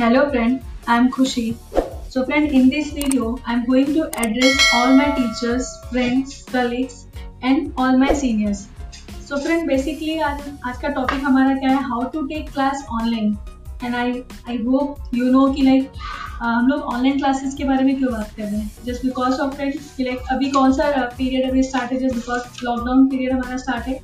Hello friend, I am Khushi. So friend, in this video, I am going to address all my teachers, friends, colleagues and all my seniors. So friend, basically आज आज का topic हमारा क्या है? How to take class online and I I hope you know कि like हम लोग online classes के बारे में क्यों बात कर रहे हैं? जस्ट बिकॉज़ ऑफ़ फ्रेंड कि लाइक अभी कौन सा पीरियड अभी स्टार्ट है? जस्ट बिकॉज़ लॉकडाउन पीरियड हमारा स्टार्ट है.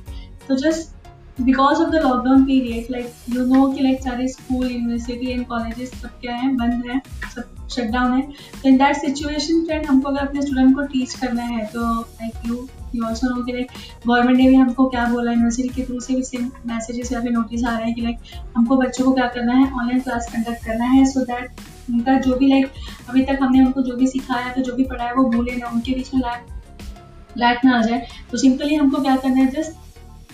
तो just because of the lockdown period like you know कि लाइक सारे स्कूल यूनिवर्सिटी एंड कॉलेजेस सब क्या है, बंद है, सब शट डाउन है। तो इन दैट सिचुएशन फ्रेंड हमको अगर अपने स्टूडेंट को टीच करना है तो like you you also know कि लाइक गवर्नमेंट ने भी हमको क्या बोला यूनिवर्सिटी के थ्रू से भी सेम मैसेजेस या फिर नोटिस आ रहे हैं कि लाइक हमको बच्चों को क्या करना है ऑनलाइन क्लास कंडक्ट करना है। सो दैट उनका जो भी लाइक अभी तक हमने उनको जो भी सिखाया तो जो भी पढ़ाया, वो भूले ना, उनके बीच में लैक लैक ना आ जाए। तो सिंपली हमको क्या करना है just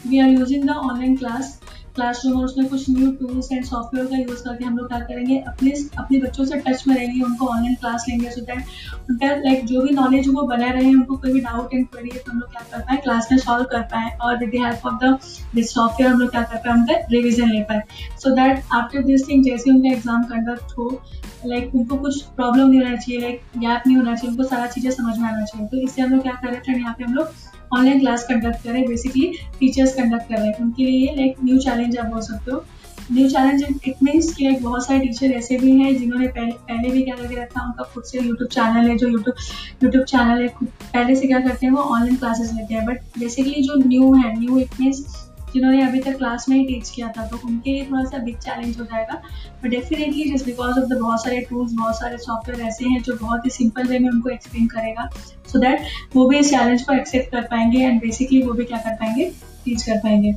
we are using the online class classroom और उसमें कुछ न्यू टूल्स एंड सॉफ्टवेयर का यूज़ करके हम लोग क्या करेंगे, अपने अपने बच्चों से टच में रहेंगे, उनको ऑनलाइन क्लास लेंगे सो दैट उनका लाइक जो भी नॉलेज वो बना रहे हैं, उनको कोई भी डाउट एंड क्वेरी है तो हम लोग क्या कर पाए क्लास में सॉल्व कर पाए और with the help of the this software हम लोग क्या कर पाए, उनका रिविजन ले पाए. So that after this thing जैसे उनका एग्ज़ाम कंडक्ट हो लाइक उनको कुछ प्रॉब्लम नहीं होना चाहिए लाइक गैप नहीं होना चाहिए, उनको सारा चीज़ें समझ में आना चाहिए. तो इससे हम लोग क्या कर रहे थे यहाँ पे हम लोग ऑनलाइन क्लास कंडक्ट करें बेसिकली टीचर्स कंडक्ट कर रहे हैं। उनके लिए लाइक न्यू चैलेंज आप बोल सकते हो। न्यू चैलेंज इट मीन्स कि लाइक बहुत सारे टीचर ऐसे भी हैं जिन्होंने पहले पहले भी क्या करके रखा, उनका खुद से यूट्यूब चैनल है, जो यूट्यूब यूट्यूब चैनल है पहले से क्या करते हैं, वो ऑनलाइन क्लासेस लेते हैं। बट बेसिकली जो न्यू है न्यू इट मीन्स जिन्होंने अभी तक क्लास में ही टीच किया था तो उनके लिए थोड़ा सा बिग चैलेंज हो जाएगा। But definitely just because of the बहुत सारे टूल्स बहुत सारे सॉफ्टवेयर ऐसे हैं जो बहुत ही सिंपल वे में उनको एक्सप्लेन करेगा सो so दैट वो भी इस चैलेंज को एक्सेप्ट कर पाएँगे एंड बेसिकली वो भी क्या कर पाएँगे? टीच कर पाएँगे।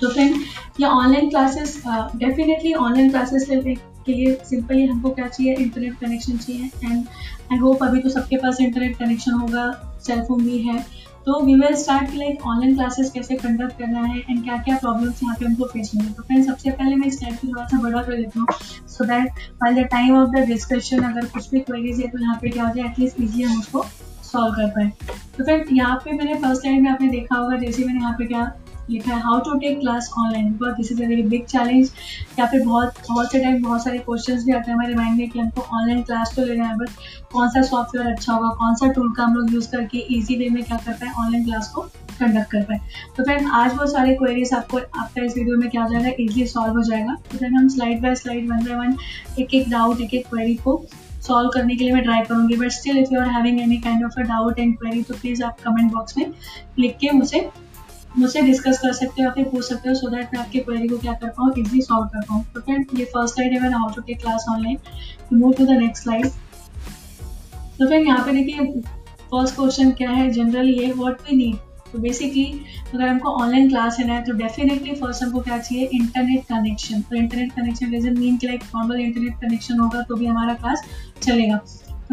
तो फ्रेंड ये online classes definitely online classes लेने के लिए सिंपली हमको क्या चाहिए? इंटरनेट कनेक्शन चाहिए। एंड आई होप अभी तो सबके पास इंटरनेट कनेक्शन होगा सेलफोन भी है। तो we will start like online classes कैसे कंडक्ट करना है एंड क्या क्या प्रॉब्लम्स यहाँ पे हमको फेस होंगे। तो फ्रेंड सबसे पहले मैं स्लाइड को थोड़ा सा बड़ा कर लेता हूँ so that while the time of the discussion अगर कुछ भी क्वेरीज है तो यहाँ पे क्या हो जाए एटलीस्ट इजी हम उसको सॉल्व कर पाए। तो फ्रेंड यहाँ पे मैंने फ़र्स्ट टाइम में आपने देखा होगा, जैसे मैंने यहाँ पे क्या लिखा है how to take class online because this is a very big challenge या फिर बहुत बहुत से टाइम बहुत सारे क्वेश्चन भी आते हैं हमारे माइंड में कि हमको ऑनलाइन क्लास तो लेना है बट कौन सा सॉफ्टवेयर अच्छा होगा, कौन सा टूल का हम लोग यूज़ करके ईजी वे में क्या कर पाए ऑनलाइन क्लास को कंडक्ट कर पाए। तो फ्रेंड आज वो सारे क्वेरीज आपको, आपका इस वीडियो में क्या हो जाएगा ईजिली सॉल्व हो जाएगा। तो फ्रेंड हम slide by slide one by one एक एक डाउट एक एक क्वेरी को सॉल्व करने के लिए मैं ट्राई करूँगी। But still if you are having any kind of a doubt and query तो प्लीज़ आप कमेंट बॉक्स में लिख के मुझे मुझसे डिस्कस कर सकते हो, या फिर पूछ सकते हो सो दैट मैं आपके क्वेरी को क्या कर पाऊँ इजली सॉल्व कर पाऊँ। तो फ्रेंड ये फ़र्स्ट स्लाइड है, मैंने how to take class online move to the next slide तो फ्रेंड यहाँ पे देखिए फ़र्स्ट क्वेश्चन क्या है? जनरली ये व्हाट वी नीड तो बेसिकली अगर हमको ऑनलाइन क्लास लेना है तो डेफिनेटली फ़र्स्ट हमको क्या चाहिए? इंटरनेट कनेक्शन तो इंटरनेट कनेक्शन डजन मीन कि लाइक नॉर्मल इंटरनेट कनेक्शन होगा तो भी हमारा क्लास चलेगा।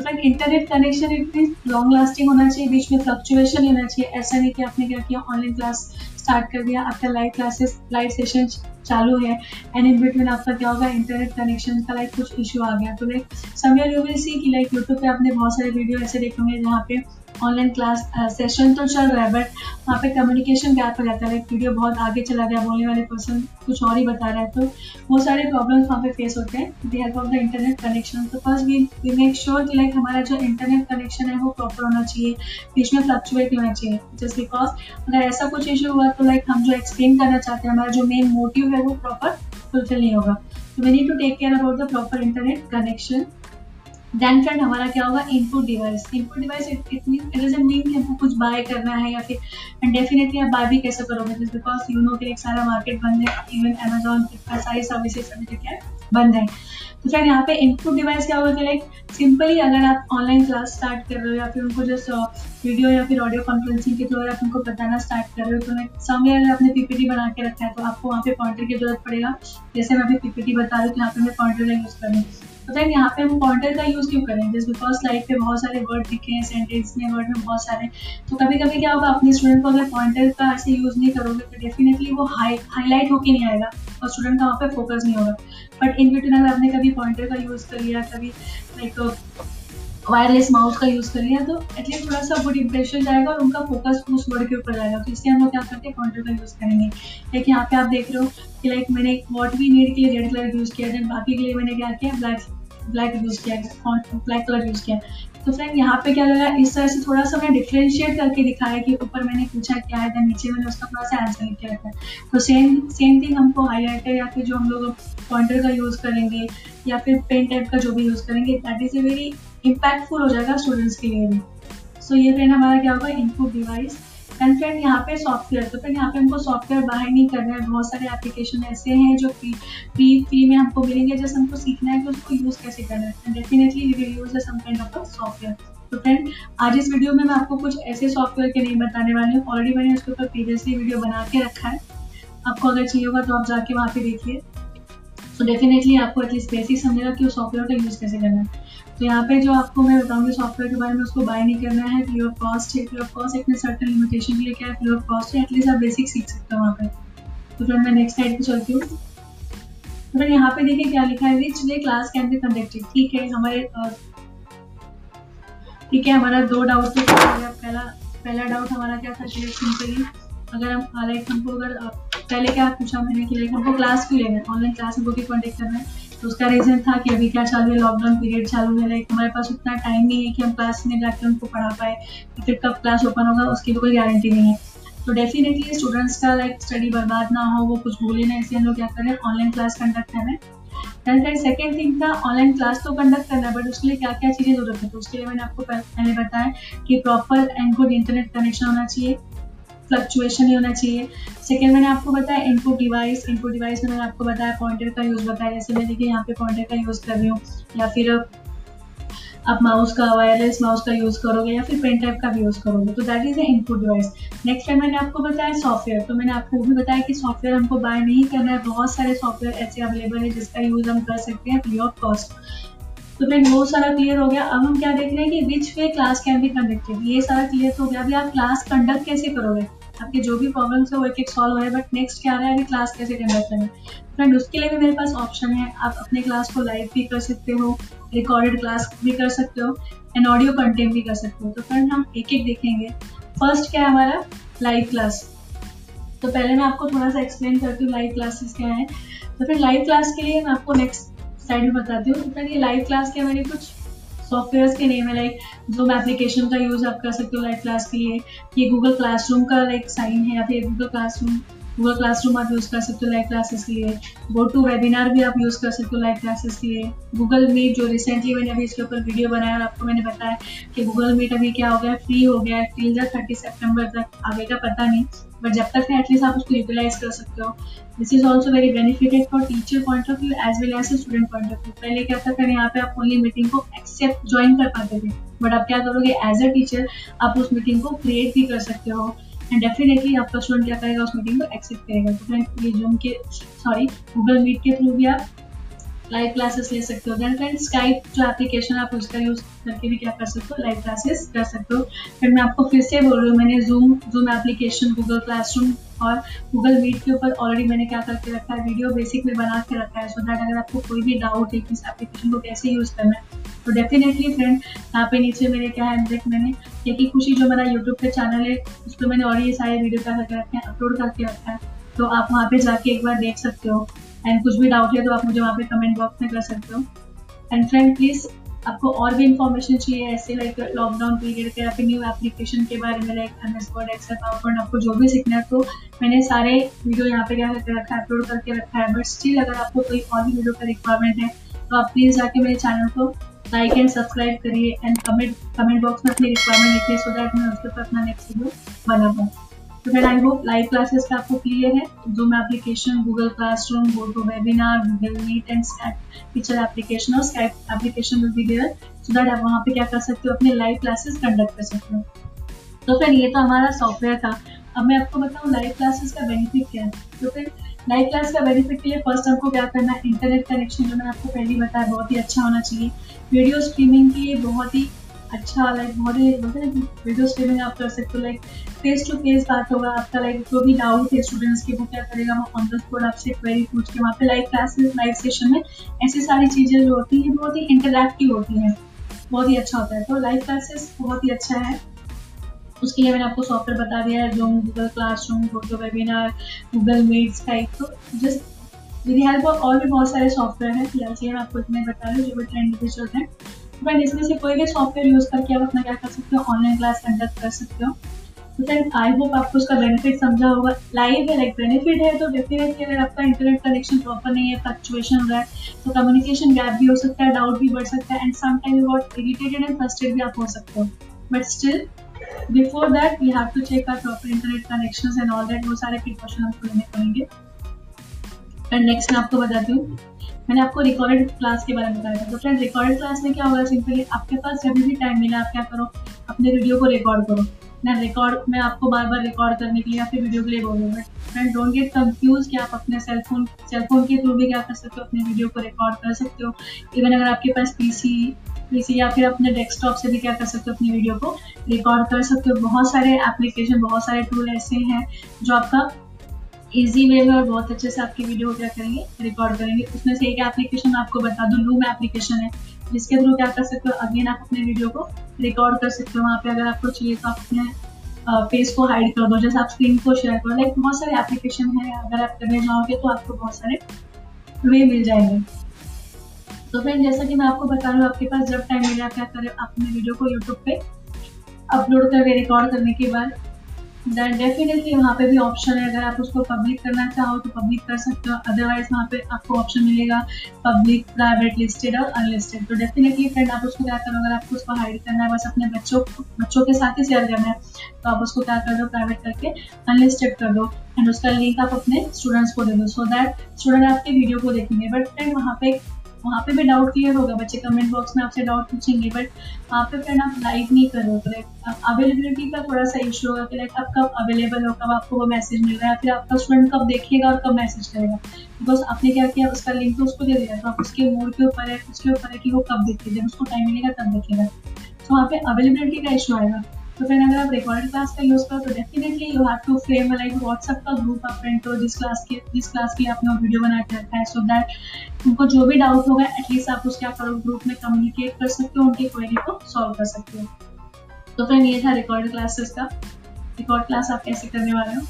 फ्रेंड इंटरनेट कनेक्शन इतनी लॉन्ग लास्टिंग होना चाहिए, बीच में फ्लक्चुएशन लेना चाहिए। ऐसा नहीं कि आपने क्या किया ऑनलाइन क्लास स्टार्ट कर दिया आपका लाइव क्लासेस लाइव सेशन चालू है। एंड इन बिटवीन आपका क्या होगा इंटरनेट कनेक्शन का लाइक कुछ इशू आ गया। तो लाइक समय यू विल सी कि लाइक यूट्यूब पे आपने बहुत सारे वीडियो ऐसे देखे होंगे जहाँ पे ऑनलाइन क्लास सेशन तो चल रहा है बट वहाँ पे कम्युनिकेशन गैप हो जाता है लाइक वीडियो बहुत आगे चला गया, बोलने वाले पर्सन कुछ और ही बता रहा है तो वो सारे प्रॉब्लम्स वहाँ पे फेस होते हैं. With help of the internet connection तो first we we make sure कि लाइक हमारा जो इंटरनेट कनेक्शन है, वो प्रॉपर होना चाहिए, बीच में फ्लक्चुएट होना चाहिए. जस्ट बिकॉज़ अगर ऐसा कुछ इशू हुआ तो लाइक हम जो एक्सप्लेन करना चाहते हैं, हमारा जो मेन मोटिव है, वो प्रॉपर फुलफिल नहीं होगा. तो we need to take care about the proper internet connection then friend हमारा क्या होगा? इनपुट डिवाइस इनपुट डिवाइस इतनी डजंट मीन कि हमको कुछ बाय करना है या फिर डेफिनेटली आप बाय भी कैसे करोगे? जस्ट बिकॉज़ यू नो कि एक सारा मार्केट बंद है इवन अमेजोन फ्लिपकार्ट सारी सर्विसेज़ अभी क्या बंद है। तो फ्रेंड यहाँ पे इनपुट डिवाइस क्या होगा लाइक सिंपली अगर आप ऑनलाइन क्लास स्टार्ट कर रहे हो या फिर उनको जस्ट वीडियो या फिर ऑडियो कॉन्फ्रेंसिंग के थ्रू अगर आप उनको बताना स्टार्ट कर रहे हो तो लाइक समय अगर आपने पीपीटी बना के रखा है तो आपको वहाँ पे पॉइंटर की ज़रूरत पड़ेगा। जैसे मैं अभी पीपीटी बता रही हूँ तो यहाँ पे मैं पॉइंटर का यूज़ करूँ तो फ्रेंड यहाँ पे हम पॉइंटर का यूज़ क्यों करें? जिस बिकॉज़ स्लाइड पे बहुत सारे वर्ड दिखे हैं सेंटेंस में वर्ड में बहुत सारे। तो कभी कभी क्या होगा, अपने स्टूडेंट को अगर पॉइंटर का ऐसे यूज़ नहीं करोगे तो डेफिनेटली वो हाई हाईलाइट होके नहीं आएगा और स्टूडेंट का वहाँ पे फोकस नहीं होगा। बट इन बिटवीन अगर आपने कभी पॉइंटर का यूज़ कर लिया, कभी लाइक वायरलेस माउस का यूज़ करिए तो एटलीस्ट थोड़ा सा गुड इंप्रेशन जाएगा और उनका फोकस उस वर्ड के ऊपर जाएगा। तो इसलिए हम लोग क्या करते हैं पॉइंटर का यूज़ करेंगे। लाइक यहाँ पे आप देख रहे हो कि लाइक मैंने वॉट वी नीड के लिए रेड कलर यूज़ किया देन बाकी के लिए मैंने क्या किया ब्लैक ब्लैक यूज़ किया ब्लैक कलर यूज़ किया। तो फ्रेंड यहाँ पे क्या लगा, इस तरह से थोड़ा सा मैंने डिफ्रेंशिएट करके दिखाया कि ऊपर मैंने पूछा क्या है नीचे मैंने उसका थोड़ा सा आंसर किया था। तो सेम सेम थिंग हमको हाईलाइटर या फिर जो हम लोग पॉइंटर का यूज़ करेंगे, या फिर पेन टाइप का जो भी यूज़ करेंगे that is a very impactful हो जाएगा स्टूडेंट्स के लिए भी। सो ये फ्रेंड हमारा क्या होगा इनपुट डिवाइस एंड फ्रेंड यहाँ पे सॉफ्टवेयर तो फ्रेंड यहाँ पे हमको सॉफ्टवेयर बाहर नहीं करना है। बहुत सारे एप्लीकेशन ऐसे हैं जो फ्री फ्री फ्री में हमको मिलेंगे। जैसे हमको सीखना है कि उसको यूज़ कैसे करना है? Definitely use some kind of software तो फ्रेंड आज इस वीडियो में मैं आपको कुछ ऐसे सॉफ्टवेयर के नेम बताने वाली हूँ। ऑलरेडी मैंने उसके ऊपर प्रीवियसली वीडियो बना के रखा है। आपको अगर चाहिए होगा तो आप जाके वहाँ पे देखिए। तो डेफिनेटली आपको एटलीस्ट बेसिक समझेगा कि उस सॉफ्टवेयर का यूज़ कैसे करना है। तो यहाँ पे जो आपको मैं बताऊँगी सॉफ्टवेयर के बारे में, उसको बाय नहीं करना है फ्री ऑफ़ कॉस्ट है फ्री ऑफ़ कॉस्ट एक सर्टन लिमिटेशन के लिए क्या है फ्री ऑफ़ कॉस्ट है एटलीस्ट आप बेसिक सीख सकते हो वहाँ पे। तो फिर मैं नेक्स्ट साइड पे चलती हूँ। तो फिर यहाँ पे देखिए क्या लिखा है which way class can be conducted ठीक है, हमारे ठीक है, हमारा दो डाउट थे पहला पहला डाउट हमारा क्या था सिंपली अगर हम लाइक हमको अगर पहले क्या पूछा मैंने कि लाइक हमको क्लास क्यों लेना है? ऑनलाइन क्लास हमको भी कॉन्टेक्ट करना है? तो उसका रीज़न था कि अभी क्या चालू है लॉकडाउन पीरियड चालू है लाइक हमारे पास उतना टाइम नहीं है कि हम क्लास में जाकर उनको पढ़ा पाए फिर कब क्लास ओपन होगा, उसकी भी कोई गारंटी नहीं है। तो डेफिनेटली स्टूडेंट्स का लाइक स्टडी बर्बाद ना हो, वो कुछ भूले ना इसलिए हम लोग क्या करें ऑनलाइन क्लास कंडक्ट करें देन फिर सेकेंड थिंग था ऑनलाइन क्लास तो कंडक्ट करना है बट उसके लिए क्या क्या चीज़ें ज़रूरत है? तो उसके लिए मैंने आपको पहले बताया कि proper and good internet connection होना चाहिए। फ्लक्चुएशन ही होना चाहिए। सेकेंड मैंने आपको बताया इनपुट डिवाइस इनपुट डिवाइस में मैंने आपको बताया पॉइंटर का यूज़ बताया। जैसे मैं देखिए यहाँ पे पॉइंटर का यूज़ कर रही हूँ, या फिर आप माउस का वायरलेस माउस का यूज़ करोगे, या फिर पेन टाइप का भी यूज़ करोगे। तो that is a input device next time मैंने आपको बताया सॉफ्टवेयर तो मैंने आपको भी बताया कि सॉफ्टवेयर हमको बाय नहीं करना है। बहुत सारे सॉफ्टवेयर ऐसे अवेलेबल है जिसका यूज़ हम कर सकते हैं फ्री ऑफ़ कॉस्ट तो फ्रेंड वो सारा क्लियर हो गया। अब हम क्या देख रहे हैं कि which way class can be conducted ये सारा क्लियर तो हो गया। अभी आप क्लास कंडक्ट कैसे करोगे? आपके जो भी प्रॉब्लम्स है, वो एक एक सॉल्व हो रहा बट नेक्स्ट क्या रहा है अभी क्लास कैसे कंडक्ट करना फ्रेंड उसके लिए भी मेरे पास ऑप्शन है। आप अपने क्लास को लाइव भी कर सकते हो रिकॉर्डेड क्लास भी कर सकते हो एंड ऑडियो कंटेंट भी कर सकते हो। तो फ्रेंड हम एक एक देखेंगे। फ़र्स्ट क्या है हमारा? लाइव क्लास तो पहले मैं आपको थोड़ा सा एक्सप्लेन करती हूँ लाइव क्लासेस क्या है। तो फिर लाइव क्लास के लिए मैं आपको नेक्स्ट साइड में बताती हूँ। तो ये लाइव क्लास के मैंने कुछ सॉफ्टवेयर के नेम है लाइक जूम एप्लीकेशन का यूज़ आप कर सकते हो लाइव क्लास के लिए। ये गूगल क्लासरूम का लाइक साइन है या फिर गूगल क्लासरूम गूगल क्लासरूम आप यूज़ कर सकते हो लाइव क्लासेस के लिए। गो टू वेबिनार भी आप यूज़ कर सकते हो लाइव क्लासेस के लिए। गूगल मीट जो रिसेंटली मैंने अभी इसके ऊपर वीडियो बनाया और आपको मैंने बताया कि गूगल मीट अभी क्या हो गया फ्री हो गया है टिल थर्टी सेप्टेम्बर तक। आगे का पता नहीं बट जब तक है एटलीस्ट आप उसको यूटिलाइज कर सकते हो। This is also very benefited for teacher point of view as well as student point of view पहले क्या था करें यहाँ पे आप ओनली मीटिंग को एक्सेप्ट ज्वाइन कर पाते थे। बट आप क्या करोगे एज अ टीचर आप उस मीटिंग को क्रिएट भी कर सकते हो। एंड डेफिनेटली आपका स्टूडेंट क्या करेगा, उस मीटिंग को एक्सेप्ट करेगा। तो फ्रेंड ये जूम के सॉरी गूगल मीट के थ्रू भी आप लाइव क्लासेस ले सकते हो. देन फ्रेंड स्काइप जो एप्लीकेशन आप उसका यूज़ करके भी क्या कर सकते हो? लाइव क्लासेस कर सकते हो. फिर मैं आपको फिर से बोल रही हूँ, मैंने Zoom Zoom application Google classroom और गूगल मीट के ऊपर ऑलरेडी मैंने क्या करके रखा है? वीडियो बेसिक में बना के रखा है सो दैट अगर आपको कोई भी डाउट है कि इस एप्लीकेशन को कैसे यूज़ करना है तो डेफिनेटली फ्रेंड यहाँ पे नीचे मेरे क्या है, देख मैंने ही खुशी जो मेरा यूट्यूब पे चैनल है, उस पर मैंने ऑलरेडी सारे वीडियो क्या करके रखे हैं अपलोड करके रखा है तो आप वहाँ पे जाके एक बार देख सकते हो। एंड कुछ भी डाउट है तो आप मुझे वहाँ पे कमेंट बॉक्स में कर सकते हो. एंड फ्रेंड प्लीज़ आपको और भी इन्फॉर्मेशन चाहिए ऐसे लाइक लॉकडाउन पीरियड के या फिर न्यू एप्लीकेशन के बारे में like M S Word Excel power आपको जो भी सीखना है तो मैंने सारे वीडियो यहाँ पे क्या करके रखा है अपलोड करके रखा है. बट स्टिल अगर आपको कोई और भी वीडियो का रिक्वायरमेंट है तो आप प्लीज़ जाके मेरे चैनल को लाइक एंड सब्सक्राइब करिए एंड कमेंट कमेंट बॉक्स में अपनी रिक्वायरमेंट लिखिए सो दैट मैं उसके ऊपर अपना नेक्स्ट वीडियो बना पाऊँ तो फिर आई होप लाइव क्लासेस का आपको क्लियर है। Zoom application Google classroom go to webinar Google Meet and teacher application और Skype application will be there so that आप वहाँ पे क्या कर सकते हो? अपने लाइव क्लासेस कंडक्ट कर सकते हो। तो फिर ये तो हमारा सॉफ्टवेयर था। अब मैं आपको बताऊँ लाइव क्लासेस का बेनिफिट क्या है? तो फिर लाइव क्लास का बेनिफिट के लिए फ़र्स्ट हमको क्या करना है? इंटरनेट कनेक्शन जो मैंने आपको पहले बताया, बहुत ही अच्छा होना चाहिए। वीडियो स्ट्रीमिंग के लिए बहुत ही अच्छा लाइक बहुत ही, बोलते हैं वीडियो स्ट्रीमिंग आप कर सकते हो लाइक फेस टू फेस बात होगा आपका लाइक जो भी डाउट है स्टूडेंट्स के, वो क्या करेगा, वो ऑन द स्पॉट आपसे क्वेरी पूछ के, वहाँ पे लाइव क्लास लाइव सेशन में ऐसी सारी चीज़ें जो होती हैं, बहुत ही इंटरेक्टिव होती हैं। बहुत ही अच्छा होता है। तो लाइव क्लासेस बहुत ही अच्छा है। उसके लिए मैंने आपको सॉफ्टवेयर बता दिया है Zoom Google classroom Google webinar Google meets type तो जस्ट विद हेल्प और भी बहुत सारे सॉफ्टवेयर हैं। फ़िलहाल से मैं आपको इतने बता रही हूँ, जो भी ट्रेंड पे चल हैं। फ्रेंड इसमें से कोई भी सॉफ्टवेयर यूज़ करके आप अपना क्या कर सकते हो? ऑनलाइन क्लास कंडक्ट कर सकते हो। तो फ्रेंड आई होप आपको उसका बेनिफिट समझा होगा। लाइव है लाइक बेनिफिट है तो डेफिनेटली अगर आपका इंटरनेट कनेक्शन प्रॉपर नहीं है फ्लक्चुएशन हो रहा है तो कम्युनिकेशन गैप भी हो सकता है डाउट भी बढ़ सकता है and some time you got irritated and frustrate भी आप हो सकते हो। But still before that we have to check our proper internet connection and all that वो सारे प्रिकॉशन आपको लेने पड़ेंगे एंड नेक्स्ट मैं आपको बताती हूँ। मैंने आपको रिकॉर्डेड क्लास के बारे में बताया था। तो फ्रेंड रिकॉर्डेड क्लास में क्या होगा सिंपली आपके पास जब भी टाइम मिला आप क्या करो? अपने वीडियो को रिकॉर्ड करो। मैं रिकॉर्ड मैं आपको बार बार रिकॉर्ड करने के लिए या फिर वीडियो के लिए बोलूँगा फ्रेंड डोंट गेट कंफ्यूज कि आप अपने सेलफोन सेलफोन के थ्रू भी क्या कर सकते हो? अपने वीडियो को रिकॉर्ड कर सकते हो। इवन अगर आपके पास पीसी पीसी या फिर अपने डेस्कटॉप से भी क्या कर सकते हो? अपनी वीडियो को रिकॉर्ड कर सकते हो। बहुत सारे एप्लीकेशन बहुत सारे टूल ऐसे हैं जो आपका इजी वे में और बहुत अच्छे से आपकी वीडियो क्या करेंगे? रिकॉर्ड करेंगे। उसमें से एक एप्लीकेशन आपको बता दूँ लूम एप्लीकेशन है। जिसके थ्रू क्या कर सकते हो? अगेन आप अपने वीडियो को रिकॉर्ड कर सकते हो। वहाँ पे अगर आपको चाहिए तो आप अपने फेस को हाइड कर दो। जैसे आप स्क्रीन को शेयर करो। लाइक बहुत सारे एप्लीकेशन है। अगर आप करने जाओगे तो आपको बहुत सारे वे मिल जाएँगे। तो फ्रेंड जैसा कि मैं आपको बता रही हूँ, आपके पास जब टाइम मिले आप क्या करें? अपने वीडियो को यूट्यूब पे अपलोड करके रिकॉर्ड करने के बाद देन डेफिनेटली वहाँ पे भी ऑप्शन है। अगर आप उसको पब्लिक करना चाहो तो पब्लिक कर सकते हो। अदरवाइज़ वहाँ पे आपको ऑप्शन मिलेगा पब्लिक प्राइवेट लिस्टेड और अनलिस्टेड तो डेफिनेटली फ्रेंड आप उसको क्या करो? अगर आपको उसको हाइड करना है, बस अपने बच्चों बच्चों के साथ ही शेयर करना है तो आप उसको क्या कर दो? प्राइवेट करके अनलिस्टेड कर दो। एंड उसका लिंक आप अपने स्टूडेंट्स को दे दो। सो दैट स्टूडेंट आपके वीडियो को देखेंगे। बट फ्रेंड वहाँ पे वहाँ पे भी डाउट क्लियर होगा, बच्चे कमेंट बॉक्स में आपसे डाउट पूछेंगे बट वहाँ पे फ्रेंड आप लाइव नहीं कर रहे हो अवेलेबिलिटी का थोड़ा सा इशू होगा कि लाइक आप कब अवेलेबल हो, कब आपको वो मैसेज मिल रहा है, फिर आपका स्टूडेंट कब देखेगा और कब मैसेज करेगा. बिकॉज़ आपने क्या किया, उसका लिंक तो उसको दे दिया तो आप उसके मूड के ऊपर है, उसके ऊपर है कि वो कब देखेगा, जब उसको टाइम मिलेगा तब देखेगा. तो वहाँ पे अवेलेबिलिटी का इशू आएगा. तो फिर अगर आप रिकॉर्डेड क्लास का यूज़ करो तो definitely you have to frame like WhatsApp का ग्रुप आप फ्रेंड करो जिस क्लास के जिस क्लास की आपने वीडियो बना के रखा है सो दैट उनको जो भी डाउट होगा एटलीस्ट आप उसके आप ग्रुप में कम्युनिकेट कर सकते हो, उनकी क्वेरी को सॉल्व कर सकते हो। तो फ्रेंड ये था रिकॉर्ड क्लासेस का। रिकॉर्ड क्लास आप कैसे करने वाले हो?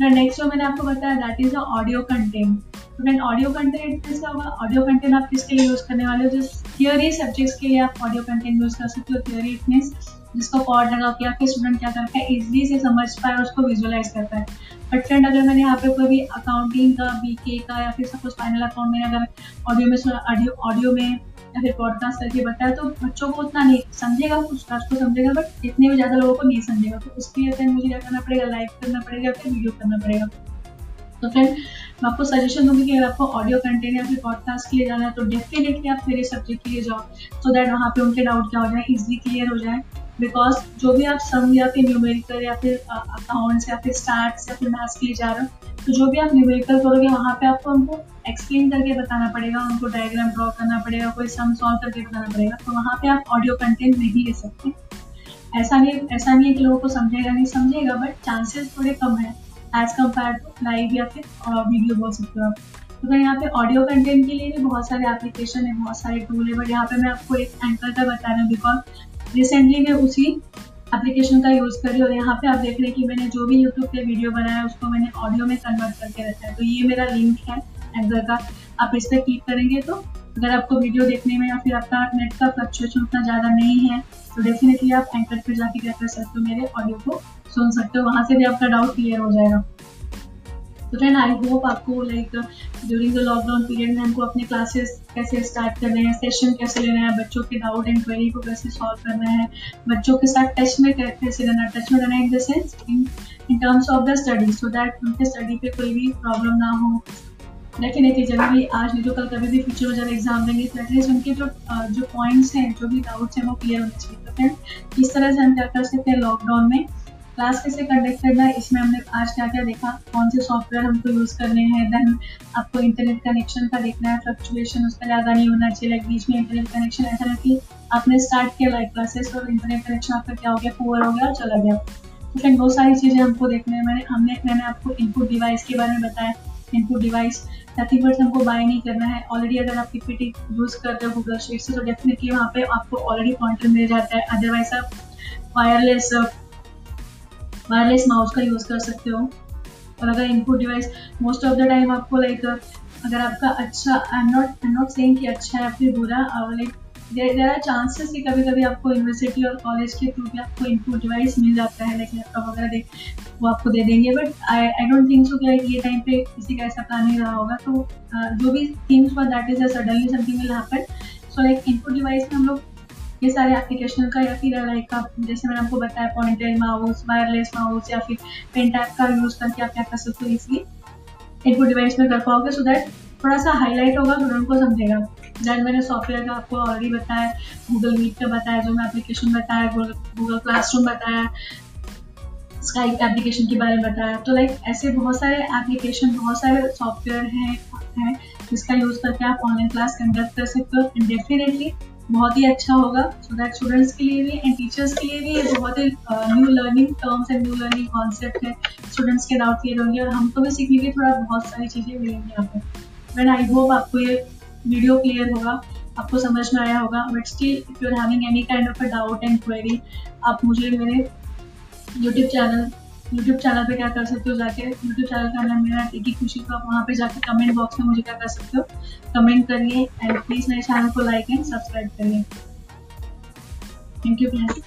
नेक्स्ट जो मैंने आपको बताया दैट इज़ ऑडियो कंटेंट तो फ्रेंड ऑडियो कंटेंट कैसा होगा? ऑडियो कंटेंट आप किसके लिए यूज़ करने वाले हो? जिस थियोरी सब्जेक्ट्स के लिए आप ऑडियो कंटेंट यूज़ कर सकते हो थियोरी इट मीन्स जिसको कॉर्ड लगा के आपके स्टूडेंट क्या करता है इजिली से समझ पाए और उसको विजुअलाइज करता है बट फ्रेंड अगर मैंने यहाँ पे कोई भी अकाउंटिंग का बीके का या फिर सपोज़ फाइनल अकाउंट में अगर ऑडियो में ऑडियो में या फिर पॉडकास्ट करके बताया तो बच्चों को उतना नहीं समझेगा, कुछ को समझेगा बट इतने भी ज़्यादा लोगों को नहीं समझेगा। तो उसके लिए मुझे क्या करना पड़ेगा लाइव करना पड़ेगा, फिर वीडियो करना पड़ेगा। तो फ्रेंड मैं आपको सजेशन दूँगी कि अगर आपको ऑडियो कंटेंट या फिर पॉडकास्ट के लिए जाना है तो डेफिनेटली आप मेरे सब्जेक्ट के लिए जाओ सो दैट वहाँ पे उनके डाउट क्या हो जाए इजिली क्लियर हो जाए। बिकॉज़ जो भी आप सम या फिर न्यूमेरिकल या फिर अकाउंट्स या फिर स्टार्ट या फिर मैथ्स के लिए जा रहे हो तो जो भी आप न्यूमेरिकल करोगे, वहाँ पे आपको उनको एक्सप्लेन करके बताना पड़ेगा, उनको डायग्राम ड्रॉ करना पड़ेगा, कोई सम सॉल्व करके बताना पड़ेगा। तो वहाँ पे आप ऑडियो कंटेंट नहीं ले सकते। ऐसा नहीं ऐसा नहीं है कि लोगों को समझेगा नहीं, समझेगा बट चांसेस थोड़े कम है। एज कंपेयर टू लाइव या फिर वीडियो बोल सकते हो आप। तो यहाँ पे ऑडियो कंटेंट के लिए भी बहुत सारे एप्लीकेशन है, बहुत सारे टूल है बट यहाँ पे मैं आपको एक एंकर का बता रहा हूँ बिकॉज़ रिसेंटली मैं उसी एप्लीकेशन का यूज़ करी और यहाँ पे आप देख रहे हैं कि मैंने जो भी यूट्यूब पे वीडियो बनाया है, उसको मैंने ऑडियो में कन्वर्ट करके रखा है। तो ये मेरा लिंक है एंकर का। आप इस पर क्लिक करेंगे तो अगर आपको वीडियो देखने में या फिर आपका नेट का फ्लक्चुएशन उतना ज़्यादा नहीं है तो डेफिनेटली आप एंकर पर जाके क्या कर सकते हो, मेरे ऑडियो को सुन सकते हो। वहाँ से भी आपका डाउट क्लियर हो जाएगा। तो फ्रेंड आई होप आपको like during the lockdown period में हमको अपने क्लासेस कैसे स्टार्ट करने हैं सेशन कैसे लेना है, बच्चों के डाउट एंड क्वेरी को कैसे सॉल्व करना है, बच्चों के साथ टच में कैसे रहना टच में रहना in the sense in terms of the study so that उनके स्टडी पे कोई भी प्रॉब्लम ना हो। डेफिनेटली जब भी आज नहीं तो कल कभी भी फ्यूचर में जब एग्ज़ाम देंगे तो एटलीस्ट उनके जो जो पॉइंट्स हैं, जो भी डाउट्स हैं, वो क्लियर होने चाहिए। तो फ्रेंड इस तरह से हम क्या कर सकते हैं लॉकडाउन में क्लास कैसे कंडक्ट करना है, इसमें हमने आज क्या क्या देखा कौन से सॉफ्टवेयर हमको यूज़ करने हैं देन आपको इंटरनेट कनेक्शन का देखना है फ्लक्चुएशन उसका ज़्यादा नहीं होना चाहिए लाइक बीच में इंटरनेट कनेक्शन ऐसा ना कि आपने स्टार्ट किया लाइव क्लासेस और इंटरनेट कनेक्शन आपका क्या हो गया पुअर हो गया और चला गया। तो फ्रेंड बहुत सारी चीज़ें हमको देखने हैं, मैंने, हमने, मैंने आपको इनपुट डिवाइस के बारे में बताया इनपुट डिवाइस नथिंग बट हमको बाय नहीं करना है। ऑलरेडी अगर आप पीपीटी यूज़ कर रहे हो गूगल शीट से तो डेफिनेटली वहाँ पे आपको ऑलरेडी पॉइंटर मिल जाता है। अदरवाइज़ आप वायरलेस वायरलेस माउस का यूज़ कर सकते हो। और अगर input device most of the time आपको लाइक अगर आपका अच्छा I am not I am not saying कि अच्छा है, फिर बुरा, और लाइक देर आर चांसेस कि कभी कभी आपको यूनिवर्सिटी और कॉलेज के थ्रू भी आपको इनपुट डिवाइस मिल जाता है लाइक लैपटॉप वगैरह देख, वो आपको दे देंगे। But I I don't think so कि लाइक ये टाइम पे किसी का ऐसा प्लान नहीं रहा होगा। तो जो भी things for that is a suddenly something will happen so like input device में हम लोग ये सारे एप्लीकेशन का या फिर लाइक आप, जैसे मैंने आपको बताया पॉइंटर माउस वायरलेस माउस या फिर पेन टैप का यूज़ करके आप क्या कर सकते हो इसलिए इनपुट डिवाइस में कर पाओगे सो दैट थोड़ा सा हाईलाइट होगा स्टूडेंट को समझेगा। दैन मैंने सॉफ्टवेयर का आपको ऑलरेडी बताया गूगल मीट का बताया, जो मैं एप्लीकेशन बताया गूगल क्लासरूम बताया स्काइप एप्लीकेशन के बारे में बताया। तो लाइक ऐसे बहुत सारे एप्लीकेशन बहुत सारे सॉफ्टवेयर हैं हैं, जिसका यूज़ करके आप ऑनलाइन क्लास कंडक्ट कर सकते हो। डेफिनेटली बहुत ही अच्छा होगा। सो दैट स्टूडेंट्स के लिए भी एंड टीचर्स के लिए भी ये बहुत ही new learning terms and new learning concept है। स्टूडेंट्स के डाउट क्लियर होंगे और हमको भी सीखने की थोड़ा बहुत सारी चीज़ें मिलेंगी यहाँ पर देन आई होप आपको ये वीडियो क्लियर होगा, आपको समझ में आया होगा but still if you are having any kind of a doubt and query आप मुझे मेरे यूट्यूब चैनल यूट्यूब चैनल पे क्या कर सकते हो जाके? यूट्यूब चैनल का नाम मेरा टिकी खुशी का। वहाँ पे जाके कमेंट बॉक्स में मुझे क्या कर सकते हो? कमेंट करिए एंड प्लीज़ मेरे चैनल को लाइक एंड सब्सक्राइब करिए। Thank you friends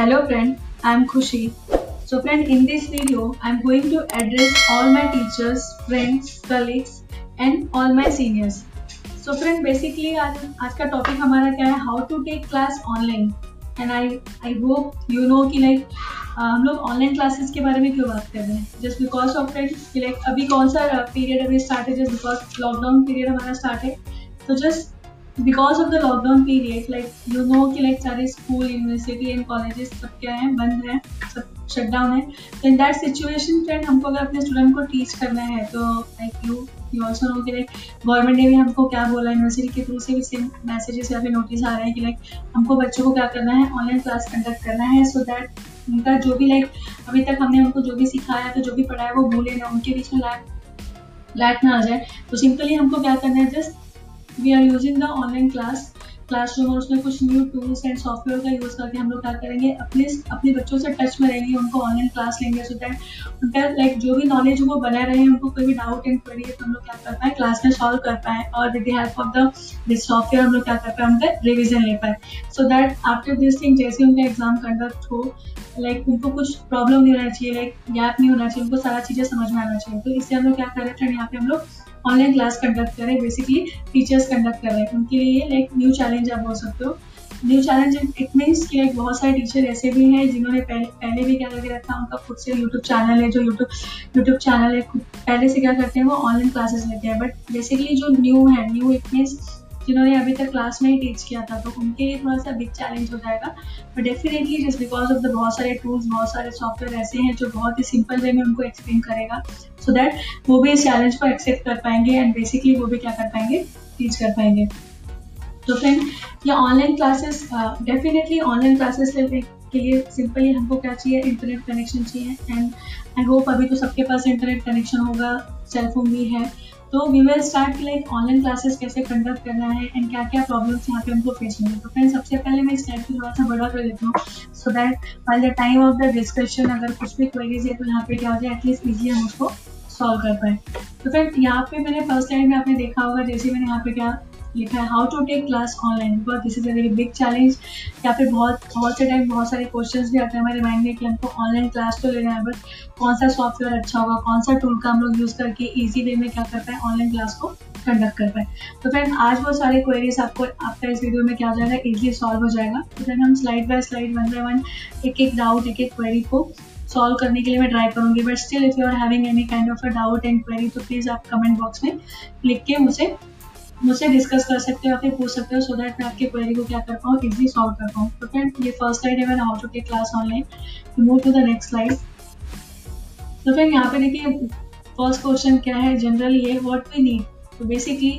Hello friend, I am Khushi. So friend, in this video, I am going to address all my teachers, friends, colleagues and all my seniors. So friend, basically आज आज का topic हमारा क्या है? How to take class online and I I hope you know कि like हम लोग online classes के बारे में क्यों बात कर रहे हैं? Just because of friend like अभी कौन सा पीरियड अभी स्टार्ट है? जस्ट बिकॉज़ लॉकडाउन पीरियड हमारा स्टार्ट है. तो just because of the lockdown period like you know कि लाइक सारे स्कूल यूनिवर्सिटी एंड कॉलेजेस सब क्या है, बंद है, सब शट डाउन है तो इन दैट सिचुएशन फ्रेंड हमको अगर अपने स्टूडेंट को टीच करना है तो like you you also know कि लाइक गवर्नमेंट ने भी हमको क्या बोला यूनिवर्सिटी के थ्रू से भी सेम मैसेजेस या फिर नोटिस आ रहे हैं कि लाइक हमको बच्चों को क्या करना है ऑनलाइन क्लास कंडक्ट करना है सो दैट उनका जो भी लाइक अभी तक हमने उनको जो भी सिखाया तो जो भी पढ़ाया, वो भूले ना, उनके बीच में लैक लैक ना आ जाए तो सिंपली हमको क्या करना है just we are using the online class classroom और उसमें कुछ न्यू टूल्स एंड सॉफ्टवेयर का यूज़ करके हम लोग क्या करेंगे, अपने अपने बच्चों से टच में रहेंगे, उनको ऑनलाइन क्लास लेंगे सो दैट उनका लाइक जो भी नॉलेज वो बना रहे हैं उनको कोई भी डाउट एंड क्वेरी है तो हम लोग क्या कर पाए क्लास में सॉल्व कर पाए, और with the help of the this software हम लोग क्या कर पाए, उनका रिविजन ले पाए. So that after this thing जैसे उनका एग्ज़ाम कंडक्ट हो लाइक उनको कुछ प्रॉब्लम नहीं होना चाहिए लाइक गैप नहीं होना चाहिए, उनको सारा चीज़ें समझ में आना चाहिए. तो इससे हम लोग क्या कर रहे थे यहाँ पे हम लोग ऑनलाइन क्लास कंडक्ट कर रहे हैं बेसिकली टीचर्स कंडक्ट कर रहे हैं। उनके लिए लाइक न्यू चैलेंज आप बोल सकते हो। न्यू चैलेंज इट मीन्स कि लाइक बहुत सारे टीचर ऐसे भी हैं जिन्होंने पहले पहले भी क्या करके रखा, उनका खुद से यूट्यूब चैनल है, जो यूट्यूब यूट्यूब चैनल है, खुद, पहले से क्या करते हैं, वो ऑनलाइन क्लासेस लेते हैं। बट बेसिकली जो न्यू है न्यू इट मीन्स जिन्होंने अभी तक क्लास में ही टीच किया था तो उनके लिए थोड़ा सा बिग चैलेंज हो जाएगा। But definitely just because of the बहुत सारे टूल्स बहुत सारे सॉफ्टवेयर ऐसे हैं जो बहुत ही सिंपल वे में उनको एक्सप्लेन करेगा सो so दैट वो भी इस चैलेंज को एक्सेप्ट कर पाएँगे एंड बेसिकली वो भी क्या कर पाएँगे? टीच कर पाएँगे। तो फ्रेंड ये online classes definitely online classes के लिए सिंपली हमको क्या चाहिए? इंटरनेट कनेक्शन चाहिए। एंड आई होप अभी तो सबके पास इंटरनेट कनेक्शन होगा सेलफोन भी है। तो we will start like online classes कैसे कंडक्ट करना है एंड क्या क्या प्रॉब्लम्स यहाँ पे हमको फेस होंगे तो फ्रेंड सबसे पहले मैं स्टार्ट को थोड़ा सा बड़ा कर देता हूँ so that while the time of the discussion अगर कुछ भी क्वेरीज है तो यहाँ पे क्या हो जाए एटलीस्ट इजी हम उसको सॉल्व कर पाए। तो फ्रेंड यहाँ पे मैंने फ़र्स्ट टाइम में आपने देखा होगा, जैसे मैंने यहाँ पे क्या लिखा है how to take class online because this is a very big challenge या फिर बहुत बहुत से टाइम बहुत सारे क्वेश्चन भी आते हैं हमारे माइंड में कि हमको ऑनलाइन क्लास तो लेना है बट कौन सा सॉफ्टवेयर अच्छा होगा, कौन सा टूल का हम लोग यूज़ करके ईजी वे में क्या कर पाए ऑनलाइन क्लास को कंडक्ट कर पाए। तो फ्रेंड आज वो सारे क्वेरीज आपको, आपका इस वीडियो में क्या हो जाएगा इजीली सॉल्व हो जाएगा। तो फ्रेंड हम slide by slide one by one एक एक डाउट एक एक क्वेरी को सॉल्व करने के लिए मैं ट्राई करूँगी। But still if you are having any kind of a doubt and query तो प्लीज़ आप कमेंट बॉक्स में लिख के मुझे मुझसे डिस्कस कर सकते हो, या फिर पूछ सकते हो सो दैट मैं आपके क्वेरी को क्या कर पाऊँ इजीली सॉल्व कर पाऊँ। तो फ्रेंड ये फ़र्स्ट स्लाइड है, मैंने how to take class online to move to the next slide तो फ्रेंड यहाँ पे देखिए फ़र्स्ट क्वेश्चन क्या है? जनरली ये व्हाट वी नीड तो बेसिकली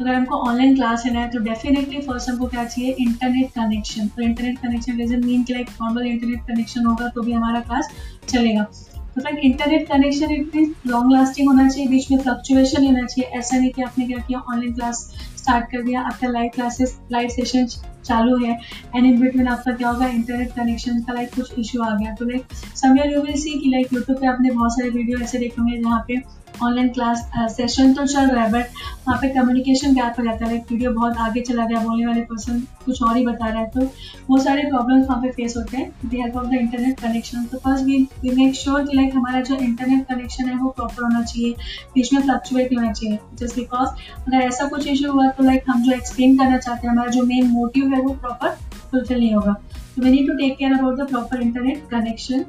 अगर हमको ऑनलाइन क्लास लेना है तो डेफिनेटली फ़र्स्ट हमको क्या चाहिए? इंटरनेट कनेक्शन तो इंटरनेट कनेक्शन डजन मीन कि लाइक नॉर्मल इंटरनेट कनेक्शन होगा तो भी हमारा क्लास चलेगा। फ्रेंड इंटरनेट कनेक्शन इतनी लॉन्ग लास्टिंग होना चाहिए, बीच में फ्लक्चुएशन लेना चाहिए। ऐसा नहीं कि आपने क्या किया ऑनलाइन क्लास स्टार्ट कर दिया, आपका लाइव क्लासेस लाइव सेशन चालू है। एंड इन बिटवीन आपका क्या होगा इंटरनेट कनेक्शन का लाइक कुछ इश्यू आ गया। तो लाइक समय यू विल सी कि लाइक यूट्यूब पे आपने बहुत सारे वीडियो ऐसे देखे होंगे जहाँ पे ऑनलाइन क्लास सेशन तो चल रहा है बट वहाँ पे कम्युनिकेशन गैप हो जाता है। लाइक वीडियो बहुत आगे चला गया, बोलने वाले पर्सन कुछ और ही बता रहा है। तो वो सारे प्रॉब्लम्स वहाँ पे फेस होते हैं with help of the internet connection तो first we we make sure कि लाइक हमारा जो इंटरनेट कनेक्शन है, वो प्रॉपर होना चाहिए, बीच में फ्लक्चुएट होना चाहिए। जस्ट बिकॉज़ अगर ऐसा कुछ इशू हुआ तो लाइक हम जो एक्सप्लेन करना चाहते हैं, हमारा जो मेन मोटिव है, वो प्रॉपर फुलफिल नहीं होगा। तो we need to take care about the proper internet connection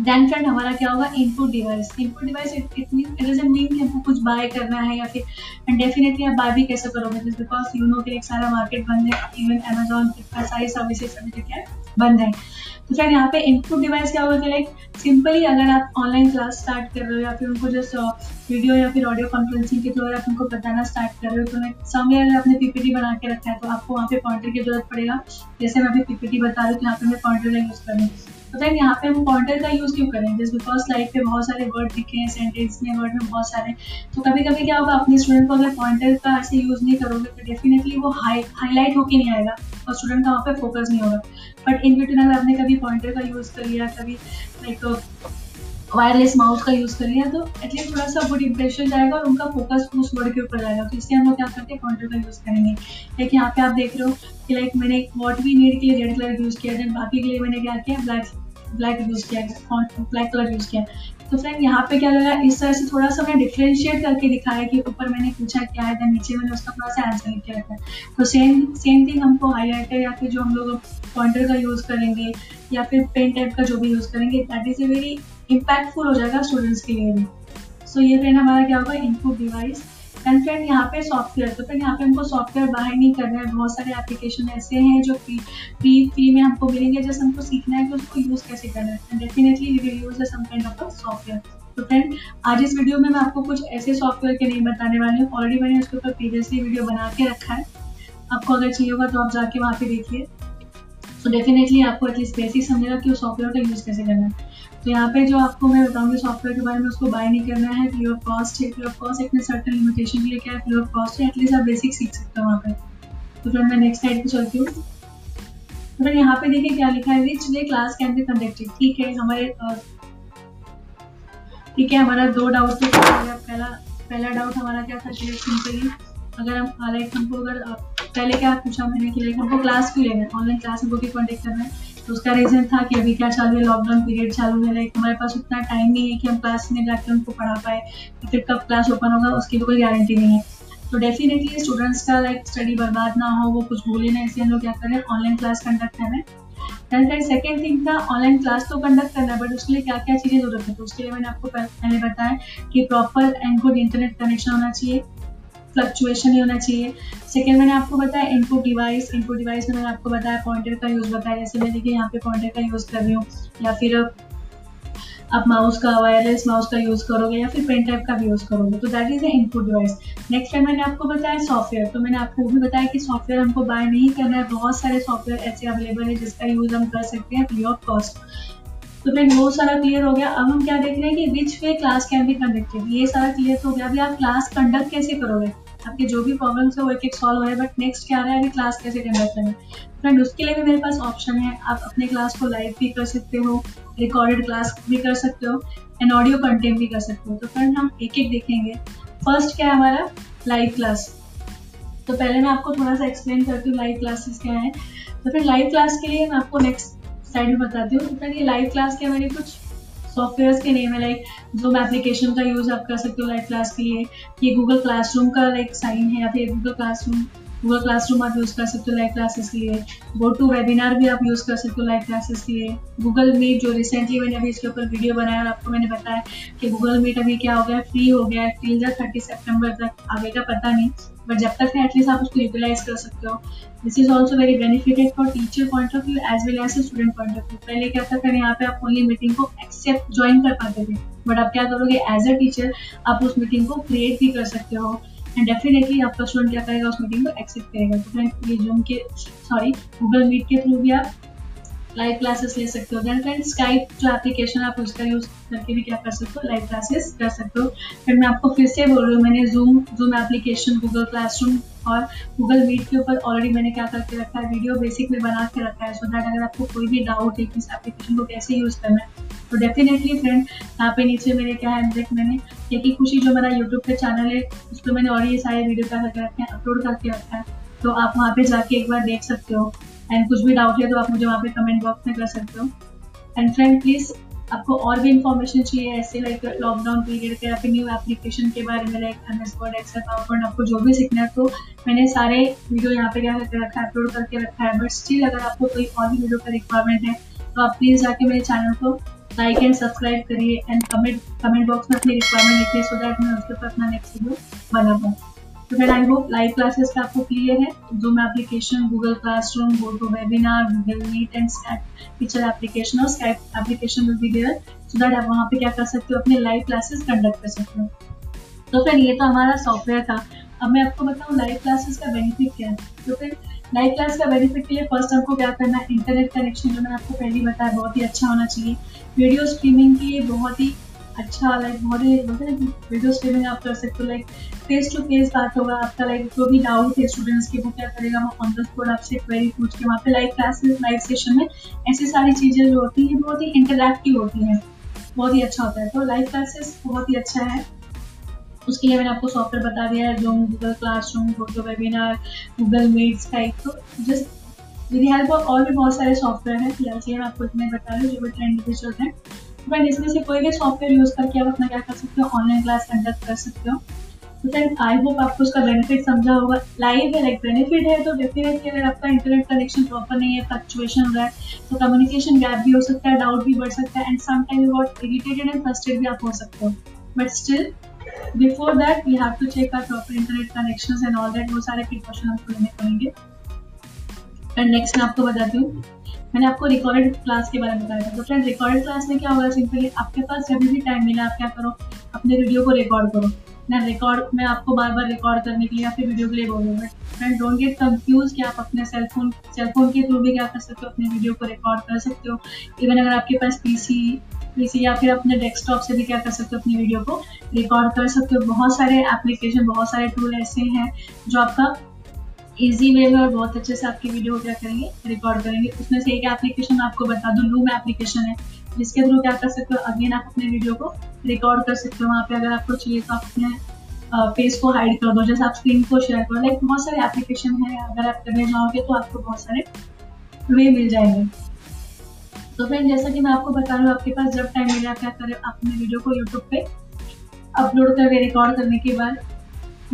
then friend हमारा क्या होगा? Input device input device it doesn't mean कि हमको कुछ बाय करना है या फिर डेफिनेटली आप बाय भी कैसे करोगे? जस्ट बिकॉज़ यू नो कि एक सारा मार्केट बंद है इवन अमेजोन फ्लिपकार्ट सारी सर्विसेज़ अभी क्या बंद है। तो फ्रेंड यहाँ पे इनपुट डिवाइस क्या होगा कि लाइक सिंपली अगर आप ऑनलाइन क्लास स्टार्ट कर रहे हो या फिर उनको जस्ट वीडियो या फिर ऑडियो कॉन्फ्रेंसिंग के थ्रू अगर आप उनको बताना स्टार्ट कर रहे हो तो सामने अगर आपने पीपीटी बना के रखा है तो आपको वहाँ पे पॉइंटर की ज़रूरत पड़ेगा। जैसे मैं अभी पीपीटी बता रही हूँ तो यहाँ पे मैं पॉइंटर का यूज़ करूँ। तो देन यहाँ पे हम पॉइंटर का यूज़ क्यों करें? जिस बिकॉज़ लाइफ पे बहुत सारे वर्ड दिखे हैं सेंटेंस में वर्ड में बहुत सारे। तो कभी कभी क्या होगा, अपने स्टूडेंट को अगर पॉइंटर का ऐसे यूज़ नहीं करोगे तो डेफिनेटली वो हाई हाईलाइट होके नहीं आएगा और स्टूडेंट का वहाँ पे फोकस नहीं होगा। बट इन बिटवीन अगर आपने कभी पॉइंटर का यूज़ कर लिया, कभी लाइक वायरलेस माउस का यूज़ कर लिया तो एटलीस्ट थोड़ा सा गुड इंप्रेशन जाएगा और उनका फोकस उस वर्ड के ऊपर जाएगा। तो इसलिए हम लोग क्या करते हैं पॉइंटर का यूज़ करेंगे। लाइक यहाँ पे आप देख रहे हो कि लाइक मैंने एक वॉट वी नीड के लिए रेड कलर यूज़ किया देन बाकी के लिए मैंने क्या किया ब्लैक ब्लैक यूज़ किया ब्लैक कलर यूज़ किया। तो फ्रेंड यहाँ पे क्या लगा, इस तरह से थोड़ा सा मैंने डिफ्रेंशिएट करके दिखाया कि ऊपर मैंने पूछा क्या है था नीचे मैंने उसका थोड़ा सा आंसर लिख के रखा है। तो सेम सेम थिंग हमको हाईलाइटर या फिर जो हम लोग पॉइंटर का यूज़ करेंगे, या फिर पेन टाइप का जो भी यूज़ करेंगे that is a very impactful हो जाएगा स्टूडेंट्स के लिए सो so, ये फ्रेंड हमारा क्या होगा? इनपुट डिवाइस एंड फ्रेंड यहाँ पे सॉफ्टवेयर तो फ्रेंड यहाँ पे हमको सॉफ्टवेयर बाहर नहीं करना है। बहुत सारे एप्लीकेशन ऐसे हैं जो फ्री फ्री फ्री में हमको मिलेंगे। जैसे हमको सीखना है कि उसको यूज़ कैसे करना है। Definitely we will use some kind of software तो फ्रेंड आज इस वीडियो में मैं आपको कुछ ऐसे सॉफ्टवेयर के नहीं बताने वाली हूँ। ऑलरेडी मैंने उसके ऊपर प्रीवियसली वीडियो बना के रखा है। आपको अगर चाहिए होगा तो आप जाके वहाँ पे देखिए। सो डेफिनेटली आपको एटलीस्ट बेसिक समझेगा कि उस सॉफ्टवेयर का यूज़ कैसे करना है। यहाँ पे जो आपको मैं बताऊँगी सॉफ्टवेयर के बारे में उसको बाय नहीं करना है फ्री ऑफ़ कॉस्ट है फ्री ऑफ़ कॉस्ट एक सर्टन लिमिटेशन के लिए क्या है फ्री ऑफ़ कॉस्ट है एटलीस्ट आप बेसिक सीख सकते हो वहाँ पे। तो फिर मैं नेक्स्ट साइड पे चलती हूँ। तो फिर यहाँ पे देखिए क्या लिखा है which way class can be conducted ठीक है, हमारे ठीक है, हमारा दो डाउट थे पहला पहला डाउट हमारा क्या था सिंपली अगर हम लाइक हमको अगर पहले क्या पूछा मैंने कि लाइक हमको क्लास क्यों लेना है? ऑनलाइन क्लास हमको कॉन्टेक्ट करना है? तो उसका रीज़न था कि अभी क्या चालू है? लॉकडाउन पीरियड चालू है लाइक हमारे पास उतना टाइम नहीं है कि हम क्लास में जाकर उनको पढ़ा पाए फिर कब क्लास ओपन होगा, उसकी तो कोई गारंटी नहीं है। तो डेफिनेटली स्टूडेंट्स का लाइक स्टडी बर्बाद ना हो, वो कुछ भूले ना इसलिए हम लोग क्या करें ऑनलाइन क्लास कंडक्ट करें सेकेंड थिंग था ऑनलाइन क्लास तो कंडक्ट करना है बट उसके लिए क्या क्या चीज़ें ज़रूरत है? तो उसके लिए मैंने आपको पहले बताया कि proper and good internet connection होना चाहिए। फ्लक्चुएशन ही होना चाहिए। सेकेंड मैंने आपको बताया इनपुट डिवाइस इनपुट डिवाइस में मैंने आपको बताया पॉइंटर का यूज़ बताया। जैसे मैं देखिए यहाँ पे पॉइंटर का यूज़ कर रही हूँ, या फिर आप माउस का वायरलेस माउस का यूज़ करोगे, या फिर पेन टाइप का भी यूज़ करोगे। तो that is a input device next time मैंने आपको बताया सॉफ्टवेयर तो मैंने आपको भी बताया कि सॉफ्टवेयर हमको बाय नहीं करना है बहुत सारे सॉफ्टवेयर ऐसे अवेलेबल है जिसका यूज़ हम कर सकते हैं फ्री ऑफ़ कॉस्ट तो फ्रेंड वो सारा क्लियर हो गया। अब हम क्या देख रहे हैं कि which way class can be conducted ये सारा क्लियर हो गया। अभी आप क्लास कंडक्ट कैसे करोगे? आपके जो भी प्रॉब्लम्स है वो एक एक सॉल्व हो रहा बट नेक्स्ट क्या रहा है, अभी क्लास कैसे कंडक्ट करें फ्रेंड उसके लिए भी मेरे पास ऑप्शन है। आप अपने क्लास को लाइव भी कर सकते हो रिकॉर्डेड क्लास भी कर सकते हो एंड ऑडियो कंटेंट भी कर सकते हो। तो फ्रेंड हम एक एक देखेंगे। फ़र्स्ट क्या है हमारा? लाइव क्लास तो पहले मैं आपको थोड़ा सा एक्सप्लेन करती हूँ लाइव क्लासेस क्या है। तो फिर लाइव क्लास के लिए मैं आपको नेक्स्ट साइड में बताती हूँ। तो फिर ये लाइव क्लास के मैंने कुछ सॉफ्टवेयर के नेम है लाइक जूम एप्लीकेशन का यूज़ आप कर सकते हो लाइव क्लास के लिए, ये गूगल क्लासरूम का लाइक साइन है या फिर गूगल क्लासरूम गूगल क्लासरूम आप यूज़ कर सकते हो लाइव क्लासेस के लिए. गो टू वेबिनार भी आप यूज़ कर सकते हो लाइव क्लासेस के लिए. गूगल मीट जो रिसेंटली मैंने अभी इसके ऊपर वीडियो बनाया और आपको मैंने बताया कि गूगल मीट अभी क्या हो गया फ्री हो गया है टिल थर्टी सेप्टेम्बर तक आगे का पता नहीं बट जब तक है एटलीस्ट आप उसको यूटिलाइज कर सकते हो. This is also very benefited for teacher point of view as well as student point of view पहले क्या था करें यहाँ पे आप ओनली मीटिंग को एक्सेप्ट ज्वाइन कर पाते थे बट आप क्या करोगे एज अ टीचर आप उस मीटिंग को क्रिएट भी कर सकते हो। एंड डेफिनेटली आपका स्टूडेंट क्या करेगा, उस मीटिंग को एक्सेप्ट करेगा। तो फ्रेंड ये जूम के सॉरी गूगल मीट के थ्रू भी आप लाइव क्लासेस ले सकते हो। देन फ्रेंड स्काइप जो एप्लीकेशन आप उसका यूज़ करके भी क्या कर सकते हो? लाइव क्लासेस कर सकते हो। फिर मैं आपको फिर से बोल रही हूँ, मैंने Zoom Zoom application Google classroom और गूगल मीट के ऊपर ऑलरेडी मैंने क्या करके रखा है? वीडियो बेसिक में बना के रखा है सो दैट अगर आपको कोई भी डाउट है कि इस एप्लीकेशन को कैसे यूज़ करना है तो डेफिनेटली फ्रेंड यहाँ पे नीचे मेरे क्या है, देख मैंने, एक ही खुशी जो मेरा यूट्यूब पे चैनल है, उस पर मैंने ऑलरेडी सारे वीडियो क्या करके रखे हैं अपलोड करके रखा है। तो आप वहाँ पे जाके एक बार देख सकते हो। एंड कुछ भी डाउट है तो आप मुझे वहाँ पे कमेंट बॉक्स में कर सकते हो। एंड फ्रेंड प्लीज़ आपको और भी इन्फॉर्मेशन चाहिए ऐसे लाइक लॉकडाउन पीरियड के या फिर न्यू एप्लीकेशन के बारे में like M S Word Excel power आपको जो भी सीखना है तो मैंने सारे वीडियो यहाँ पे क्या रखा है अपलोड करके रखा है। बट स्टिल अगर आपको कोई और भी वीडियो का रिक्वायरमेंट है तो आप प्लीज़ जाके मेरे चैनल को लाइक एंड सब्सक्राइब करिए। एंड कमेंट कमेंट बॉक्स में अपनी रिक्वायरमेंट लिखिए सो दैट मैं उसके ऊपर अपना नेक्स्ट वीडियो बना पाऊँ तो फिर आई होप लाइव क्लासेस का आपको क्लियर है। Zoom application Google classroom go to webinar Google Meet and Skype teacher application और Skype application will be there so that आप वहाँ पे क्या कर सकते हो, अपने लाइव क्लासेस कंडक्ट कर सकते हो। तो फिर ये तो हमारा सॉफ्टवेयर था। अब मैं आपको बताऊँ लाइव क्लासेस का बेनिफिट क्या है? तो फिर लाइव क्लास का बेनिफिट के लिए फ़र्स्ट हमको क्या करना है? इंटरनेट कनेक्शन जो मैंने आपको पहले बताया, बहुत ही अच्छा होना चाहिए। वीडियो स्ट्रीमिंग की बहुत ही अच्छा लाइक बहुत ही बोलते हैं वीडियो स्ट्रीमिंग आप कर सकते हो लाइक फेस टू फेस बात होगा आपका लाइक जो भी डाउट है स्टूडेंट्स की, वो क्या करेगा, वो ऑन द स्पॉट आपसे क्वेरी पूछ के वहाँ पे लाइव क्लासेस लाइव सेशन में ऐसी सारी चीज़ें जो होती हैं, बहुत ही इंटरैक्टिव होती हैं, बहुत ही अच्छा होता है। तो लाइव क्लासेस बहुत ही अच्छा है। उसके लिए मैंने आपको सॉफ्टवेयर बता दिया है, जो Google classroom photo webinar Google Meet Skype तो जस्ट विद हेल्प ऑफ़ और भी बहुत सारे सॉफ्टवेयर हैं, फ़िलहाल मैं आपको इतने बता रही हूँ, जो भी ट्रेंड पे चलते हैं। फ्रेंड इसमें से कोई भी सॉफ्टवेयर यूज़ करके आप अपना क्या कर सकते हो? ऑनलाइन क्लास कंडक्ट कर सकते हो। तो फ्रेंड आई होप आपको उसका बेनिफिट समझा होगा। लाइव है लाइक बेनिफिट है तो डेफिनेटली अगर आपका इंटरनेट कनेक्शन प्रॉपर नहीं है फ्लक्चुएशन हो रहा है तो कम्युनिकेशन गैप भी हो सकता है डाउट भी बढ़ सकता है and sometime got irritated and frustrate भी आप हो सकते हो। But still before that we have to check are proper internet connection and all that वो सारे प्रिकॉशन आपको लेने पड़ेंगे एंड नेक्स्ट मैं आपको बताती हूँ मैंने आपको रिकॉर्डेड क्लास के बारे में बताया था। तो फ्रेंड रिकॉर्डेड क्लास में क्या होगा सिंपली आपके पास जब भी टाइम मिला, आप क्या करो? अपने वीडियो को रिकॉर्ड करो। मैं रिकॉर्ड मैं आपको बार बार रिकॉर्ड करने के लिए फिर वीडियो के लिए बोलूँगा फ्रेंड डोंट गेट कंफ्यूज कि आप अपने सेलफोन सेलफोन के थ्रू भी क्या कर सकते हो? अपने वीडियो को रिकॉर्ड कर सकते हो। इवन अगर आपके पास पीसी पीसी या फिर अपने डेस्कटॉप से भी क्या कर सकते हो? अपनी वीडियो को रिकॉर्ड कर सकते हो। बहुत सारे एप्लीकेशन बहुत सारे टूल ऐसे हैं जो आपका इजी वे में और बहुत अच्छे से आपकी वीडियो क्या करेंगे? रिकॉर्ड करेंगे। उसमें से एक एप्लीकेशन आपको बता दूँ लूम एप्लीकेशन है। जिसके थ्रू क्या कर सकते हो? अगेन आप अपने वीडियो को रिकॉर्ड कर सकते हो। वहाँ पे अगर आपको चाहिए तो आप अपने फेस को हाइड कर दो। जैसे आप स्क्रीन को शेयर करो। लाइक बहुत सारे एप्लीकेशन है। अगर आप करने जाओगे तो आपको बहुत सारे वे मिल जाएँगे। तो फ्रेंड जैसा कि मैं आपको बता रहा हूँ, आपके पास जब टाइम मिले आप क्या करें? अपने वीडियो को यूट्यूब पे अपलोड करके रिकॉर्ड करने के बाद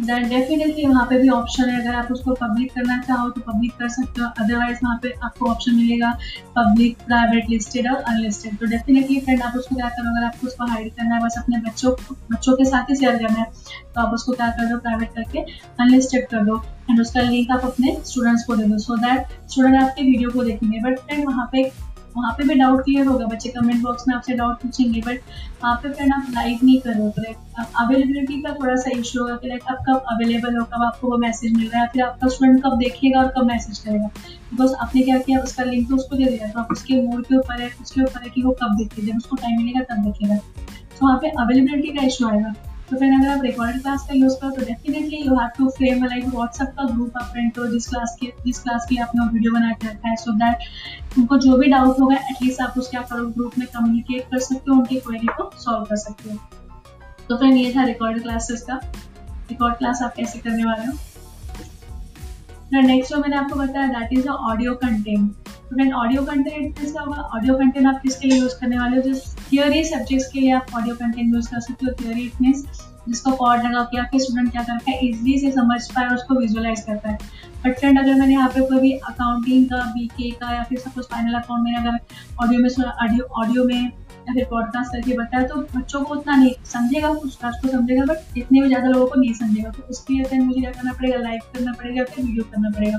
देन डेफिनेटली वहाँ पे भी ऑप्शन है। अगर आप उसको पब्लिक करना चाहो तो पब्लिक कर सकते हो। अदरवाइज़ वहाँ पे आपको ऑप्शन मिलेगा पब्लिक प्राइवेट लिस्टेड और अनलिस्टेड तो डेफिनेटली फ्रेंड आप उसको क्या करो? अगर आपको उसको हाइड करना है, बस अपने बच्चों बच्चों के साथ ही शेयर करना है तो आप उसको क्या कर दो? प्राइवेट करके अनलिस्टेड कर दो। एंड उसका लिंक आप अपने स्टूडेंट्स को दे दो। सो दैट स्टूडेंट आपके वीडियो को देखेंगे। बट फ्रेंड वहाँ पे वहाँ पे भी डाउट क्लियर होगा, बच्चे कमेंट बॉक्स में आपसे डाउट पूछेंगे बट वहाँ पे फ्रेंड आप लाइव नहीं कर रहे तो लाइक अवेलेबिलिटी का थोड़ा सा इशू होगा कि लाइक आप कब अवेलेबल हो, कब आपको वो मैसेज मिल रहा है, फिर आपका स्टूडेंट कब देखेगा और कब मैसेज करेगा। बिकॉज़ आपने क्या किया, उसका लिंक तो उसको दे दिया तो आप उसके मूड के ऊपर है, उसके ऊपर है कि वो कब देखेगा, जब उसको टाइम मिलेगा तब देखेगा। तो वहाँ पे अवेलेबिलिटी का इशू आएगा। तो फिर अगर आप रिकॉर्डेड क्लास का यूज़ करो तो definitely you have to frame like WhatsApp का ग्रुप आप फ्रेंड करो जिस क्लास के, जिस क्लास की आपने वीडियो बना के रखा है सो दैट उनको जो भी डाउट होगा एटलीस्ट आप उसके आप ग्रुप में कम्युनिकेट कर सकते हो, उनकी क्वेरी को सॉल्व कर सकते हो। तो फ्रेंड ये था रिकॉर्ड क्लासेस का। रिकॉर्ड क्लास आप कैसे करने वाले हो? नेक्स्ट जो मैंने आपको बताया दैट इज़ ऑडियो कंटेंट तो फ्रेंड ऑडियो कंटेंट कैसे होगा? ऑडियो कंटेंट आप किसके लिए यूज़ करने वाले हो? जिस थियोरी सब्जेक्ट्स के लिए आप ऑडियो कंटेंट यूज़ कर सकते हो थियोरी मीन्स जिसको पॉड लगा के आपके स्टूडेंट क्या करता है इजली से समझ पाए और उसको विजुअलाइज करता है बट फ्रेंड अगर मैंने यहाँ पे कोई भी अकाउंटिंग का बीके का या फिर सपोज़ फाइनल अकाउंट में अगर ऑडियो में ऑडियो में या फिर पॉडकास्ट करके बताया तो बच्चों को उतना नहीं समझेगा कुछ क्लास को समझेगा बट इतने भी ज़्यादा लोगों को नहीं समझेगा। तो उसके लिए फिर मुझे क्या करना पड़ेगा? लाइक करना पड़ेगा, फिर वीडियो करना पड़ेगा।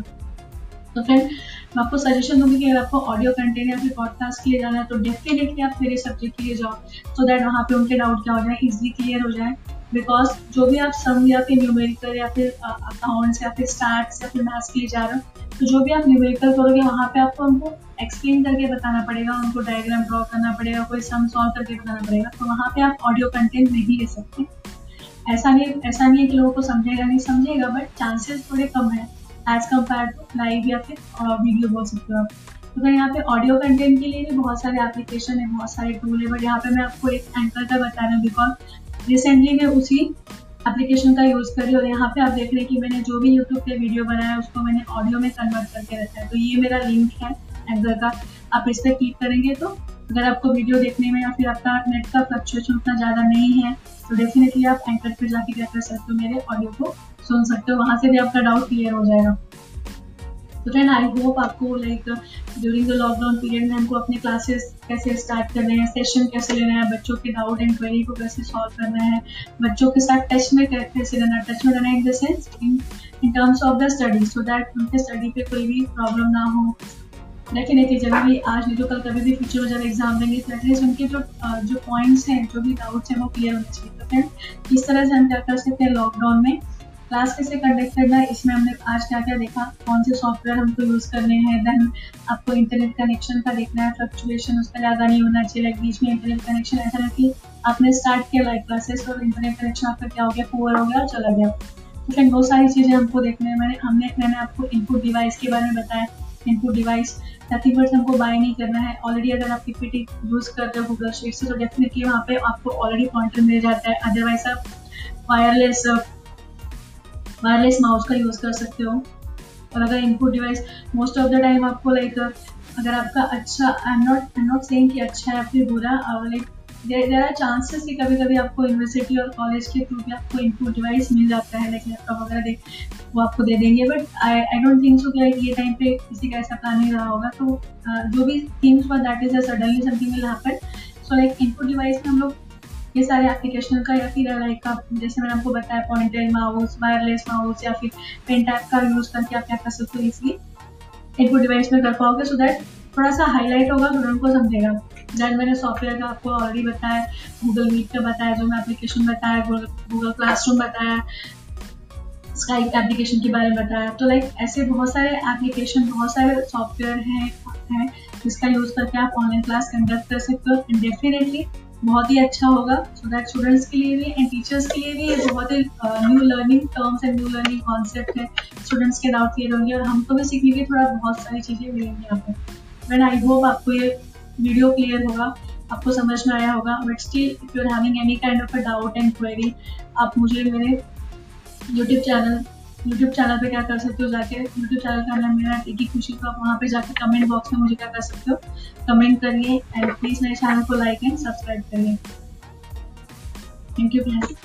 तो फ्रेंड मैं आपको सजेशन दूँगी कि अगर आपको ऑडियो कंटेंट या फिर पॉडकास्ट के लिए जाना है तो डेफिनेटली आप मेरे सब्जेक्ट के लिए जाओ सो दैट वहाँ पे उनके डाउट क्या हो जाए इजिली क्लियर हो जाए। बिकॉज़ जो भी आप सम या फिर न्यूमेरिकल या फिर अकाउंट्स या फिर स्टार्ट या फिर मैथ्स के लिए जा रहे हो तो जो भी आप न्यूमेरिकल करोगे, वहाँ पे आपको उनको एक्सप्लेन करके बताना पड़ेगा उनको डायग्राम ड्रॉ करना पड़ेगा, कोई सम सॉल्व करके बताना पड़ेगा तो वहाँ पे आप ऑडियो कंटेंट नहीं ले सकते। ऐसा नहीं ऐसा नहीं है कि लोगों को समझेगा नहीं, समझेगा बट चांसेस थोड़े कम है एज कंपेयर टू लाइव या फिर वीडियो बोल सकते हो आप। तो फिर यहाँ पे ऑडियो कंटेंट के लिए भी बहुत सारे एप्लीकेशन है, बहुत सारे टूल है बट यहाँ पे मैं आपको एक एंकर का बता रहा हूँ बिकॉज़ रिसेंटली मैं उसी एप्लीकेशन का यूज़ करी और यहाँ पे आप देख रहे हैं कि मैंने जो भी यूट्यूब पे वीडियो बनाया, उसको मैंने ऑडियो में कन्वर्ट करके रखा है। तो ये मेरा लिंक है एंकर का। आप इस पर क्लिक करेंगे तो अगर आपको वीडियो देखने में या फिर आपका नेट का फ्लक्चुएशन उतना ज़्यादा नहीं है तो डेफिनेटली आप एंकर पर जाके क्या कर सकते हो, मेरे ऑडियो को सुन सकते हो। वहाँ से भी आपका डाउट क्लियर हो जाएगा। तो फ्रेंड आई होप आपको like during the lockdown period में हमको अपने क्लासेस कैसे स्टार्ट करने हैं सेशन कैसे लेना है, बच्चों के डाउट एंड क्वेरी को कैसे सॉल्व करना है, बच्चों के साथ टच में कैसे रहना टच में रहना in the sense in terms of the study so that उनके स्टडी पे कोई भी प्रॉब्लम ना हो। डेफिनेटली जब भी आज नहीं तो कल कभी भी फ्यूचर में जब एग्ज़ाम देंगे तो एटलीस्ट उनके जो जो पॉइंट्स हैं, जो भी डाउट्स हैं, वो क्लियर होने चाहिए। तो फ्रेंड इस तरह से हम क्या कर सकते हैं लॉकडाउन में क्लास कैसे कंडक्ट करना है, इसमें हमने आज क्या क्या देखा, कौन से सॉफ्टवेयर हमको यूज़ करने हैं देन आपको इंटरनेट कनेक्शन का देखना है फ्लक्चुएशन उसका ज़्यादा नहीं होना चाहिए लाइक बीच में इंटरनेट कनेक्शन ऐसा नहीं कि आपने स्टार्ट किया लाइव क्लासेस और इंटरनेट कनेक्शन आपका क्या हो गया पुअर हो गया और चला गया। तो फिर बहुत सारी चीज़ें हमको देखने हैं, मैंने, हमने, मैंने आपको इनपुट डिवाइस के बारे में बताया। इनपुट डिवाइस थर्टी वर्ड हमको बाय नहीं करना है। ऑलरेडी अगर आप पीपीटी यूज़ कर रहे हो गूगल शीट से तो डेफिनेटली वहाँ पे आपको ऑलरेडी पॉइंटर मिल जाता है। अदरवाइज़ आप वायरलेस वायरलेस माउस का यूज़ कर सकते हो। और अगर input device most of the time आपको लाइक अगर आपका अच्छा I am not I am not saying कि अच्छा है फिर बुरा, और लाइक देर आर चांसेस कि कभी कभी आपको यूनिवर्सिटी और कॉलेज के थ्रू भी आपको इनपुट डिवाइस मिल जाता है लाइक लैपटॉप वगैरह देख, वो आपको दे देंगे। But I I don't think so कि लाइक ये टाइम पे किसी का ऐसा प्लान नहीं रहा होगा। तो जो भी things for that is suddenly something will happen so like input device में हम लोग ये सारे एप्लीकेशन का या फिर लाइक आप जैसे मैंने आपको बताया पॉइंटर माउस वायरलेस माउस या फिर पेन टैप का यूज़ करके आप क्या कर सकते हो इसलिए इनपुट डिवाइस में कर पाओगे। सो दैट थोड़ा सा हाईलाइट होगा स्टूडेंट को समझेगा। दैन मैंने सॉफ्टवेयर का आपको ऑलरेडी बताया गूगल मीट का बताया, जो मैं एप्लीकेशन बताया गूगल क्लासरूम बताया स्काइप एप्लीकेशन के बारे में बताया। तो लाइक ऐसे बहुत सारे एप्लीकेशन बहुत सारे सॉफ्टवेयर हैं हैं, जिसका यूज़ करके आप ऑनलाइन क्लास कंडक्ट कर सकते हो। एंड डेफिनेटली बहुत ही अच्छा होगा। सो दैट स्टूडेंट्स के लिए भी एंड टीचर्स के लिए भी ये बहुत ही new learning terms and new learning concept है। स्टूडेंट्स के डाउट क्लियर होंगे और हमको भी सीखने की थोड़ा बहुत सारी चीज़ें मिलेंगी यहाँ पे। बट आई होप आपको ये वीडियो क्लियर होगा, आपको समझ में आया होगा। But still if you are having any kind of a doubt and query आप मुझे मेरे यूट्यूब चैनल यूट्यूब चैनल पे क्या कर सकते हो जाके? यूट्यूब चैनल का नाम मेरा टिकी खुशी तो आप वहाँ पे जाके कमेंट बॉक्स में मुझे क्या कर सकते हो? कमेंट करिए एंड प्लीज़ मेरे चैनल को लाइक एंड सब्सक्राइब करिए। Thank you friends